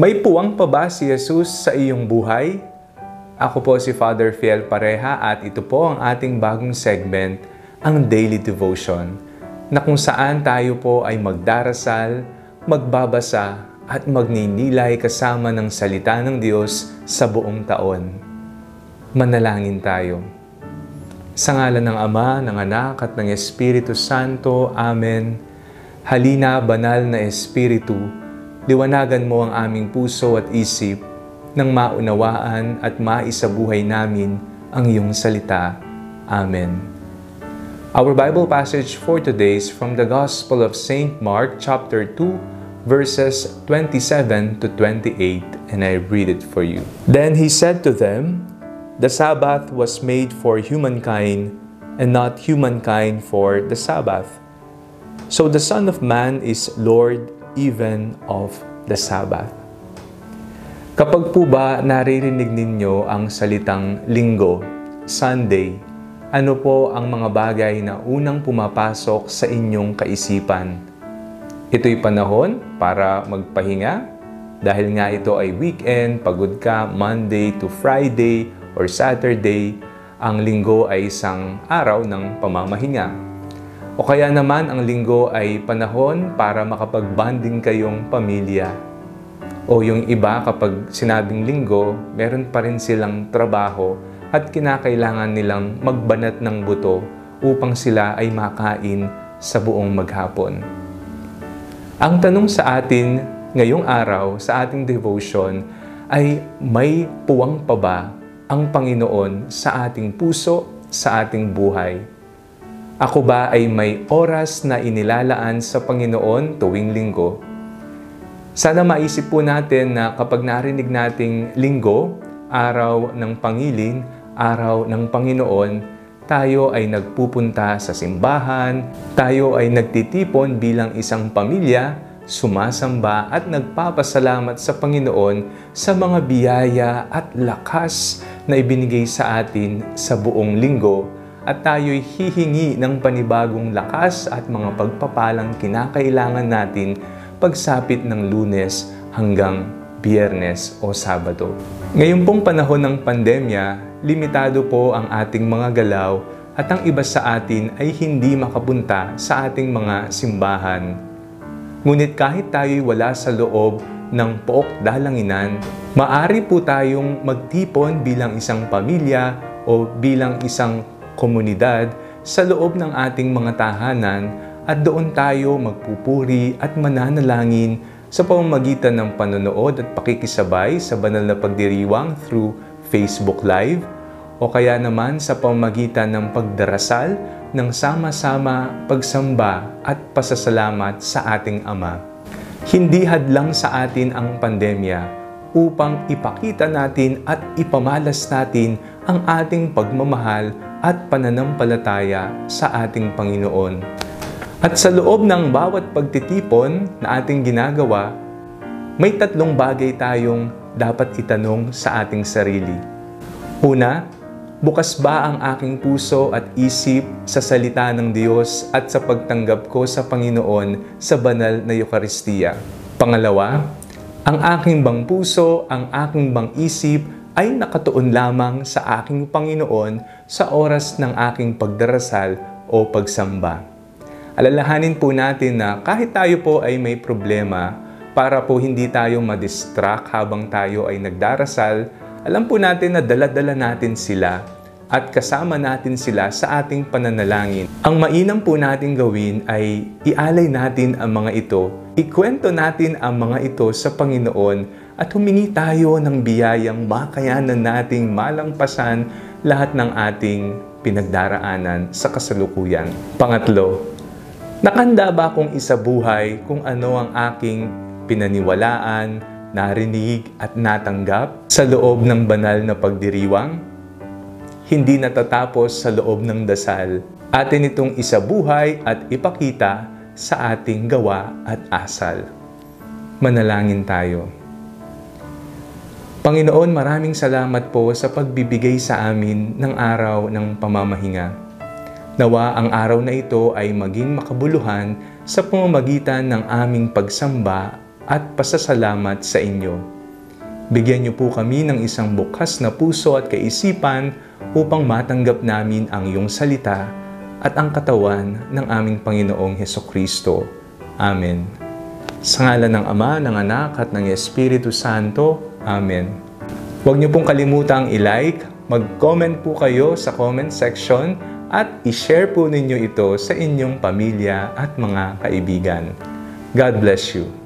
May puwang pa ba si Jesus sa iyong buhay? Ako po si Father Fiel Pareha at ito po ang ating bagong segment, ang Daily Devotion, na kung saan tayo po ay magdarasal, magbabasa at magninilay kasama ng salita ng Diyos sa buong taon. Manalangin tayo. Sa ngalan ng Ama, ng Anak at ng Espiritu Santo. Amen. Halina, banal na Espiritu, liwanagan mo ang aming puso at isip nang maunawaan at maisabuhay namin ang iyong salita. Amen. Our Bible passage for today is from the Gospel of St. Mark chapter 2 verses 27 to 28 and I read it for you. Then he said to them, The Sabbath was made for humankind and not humankind for the Sabbath. So the Son of Man is Lord even of the Sabbath. Kapag po ba naririnig ninyo ang salitang linggo, Sunday, ano po ang mga bagay na unang pumapasok sa inyong kaisipan? Ito'y panahon para magpahinga dahil nga ito ay weekend, pagod ka Monday to Friday or Saturday, ang linggo ay isang araw ng pamamahinga. O kaya naman ang linggo ay panahon para makapag-bonding kayong pamilya. O yung iba kapag sinabing linggo, meron pa rin silang trabaho at kinakailangan nilang magbanat ng buto upang sila ay makain sa buong maghapon. Ang tanong sa atin ngayong araw sa ating devotion ay may puwang pa ba ang Panginoon sa ating puso, sa ating buhay? Ako ba ay may oras na inilalaan sa Panginoon tuwing linggo? Sana maisip po natin na kapag narinig nating linggo, araw ng pangilin, araw ng Panginoon, tayo ay nagpupunta sa simbahan, tayo ay nagtitipon bilang isang pamilya, sumasamba at nagpapasalamat sa Panginoon sa mga biyaya at lakas na ibinigay sa atin sa buong linggo at tayo'y hihingi ng panibagong lakas at mga pagpapalang kinakailangan natin pagsapit ng lunes hanggang biyernes o sabado. Ngayon pong panahon ng pandemya, limitado po ang ating mga galaw at ang iba sa atin ay hindi makapunta sa ating mga simbahan. Ngunit kahit tayo'y wala sa loob ng pook dalanginan, maari po tayong magtipon bilang isang pamilya o bilang isang komunidad sa loob ng ating mga tahanan at doon tayo magpupuri at mananalangin sa pamamagitan ng panonood at pakikisabay sa banal na pagdiriwang through Facebook Live o kaya naman sa pamamagitan ng pagdarasal ng sama-sama pagsamba at pasasalamat sa ating Ama. Hindi hadlang sa atin ang pandemya upang ipakita natin at ipamalas natin ang ating pagmamahal at pananampalataya sa ating Panginoon. At sa loob ng bawat pagtitipon na ating ginagawa, may tatlong bagay tayong dapat itanong sa ating sarili. Una, bukas ba ang aking puso at isip sa salita ng Diyos at sa pagtanggap ko sa Panginoon sa banal na Eukaristiya? Pangalawa, ang aking bang puso, ang aking bang isip ay nakatuon lamang sa aking Panginoon sa oras ng aking pagdarasal o pagsamba alalahanin po natin na kahit tayo po ay may problema, para po hindi tayo madistract habang tayo ay nagdarasal, alam po natin na dala-dala natin sila at kasama natin sila sa ating pananalangin. Ang mainam po natin gawin ay ialay natin ang mga ito, ikwento natin ang mga ito sa Panginoon at humingi tayo ng biyayang makayanan nating malampasan lahat ng ating pinagdaraanan sa kasalukuyan. Pangatlo, Nakanda ba akong isabuhay kung ano ang aking pinaniwalaan, narinig at natanggap sa loob ng banal na pagdiriwang? Hindi natatapos sa loob ng dasal. Atin itong isabuhay at ipakita sa ating gawa at asal. Manalangin tayo. Panginoon, maraming salamat po sa pagbibigay sa amin ng araw ng pamamahinga. Nawa ang araw na ito ay maging makabuluhan sa pamamagitan ng aming pagsamba at pasasalamat sa inyo. Bigyan niyo po kami ng isang bukas na puso at kaisipan upang matanggap namin ang iyong salita at ang katawan ng aming Panginoong Heso Kristo. Amen. Sa ngalan ng Ama, ng Anak at ng Espiritu Santo. Amen. Huwag niyo pong kalimutang i-like, mag-comment po kayo sa comment section at i-share po ninyo ito sa inyong pamilya at mga kaibigan. God bless you.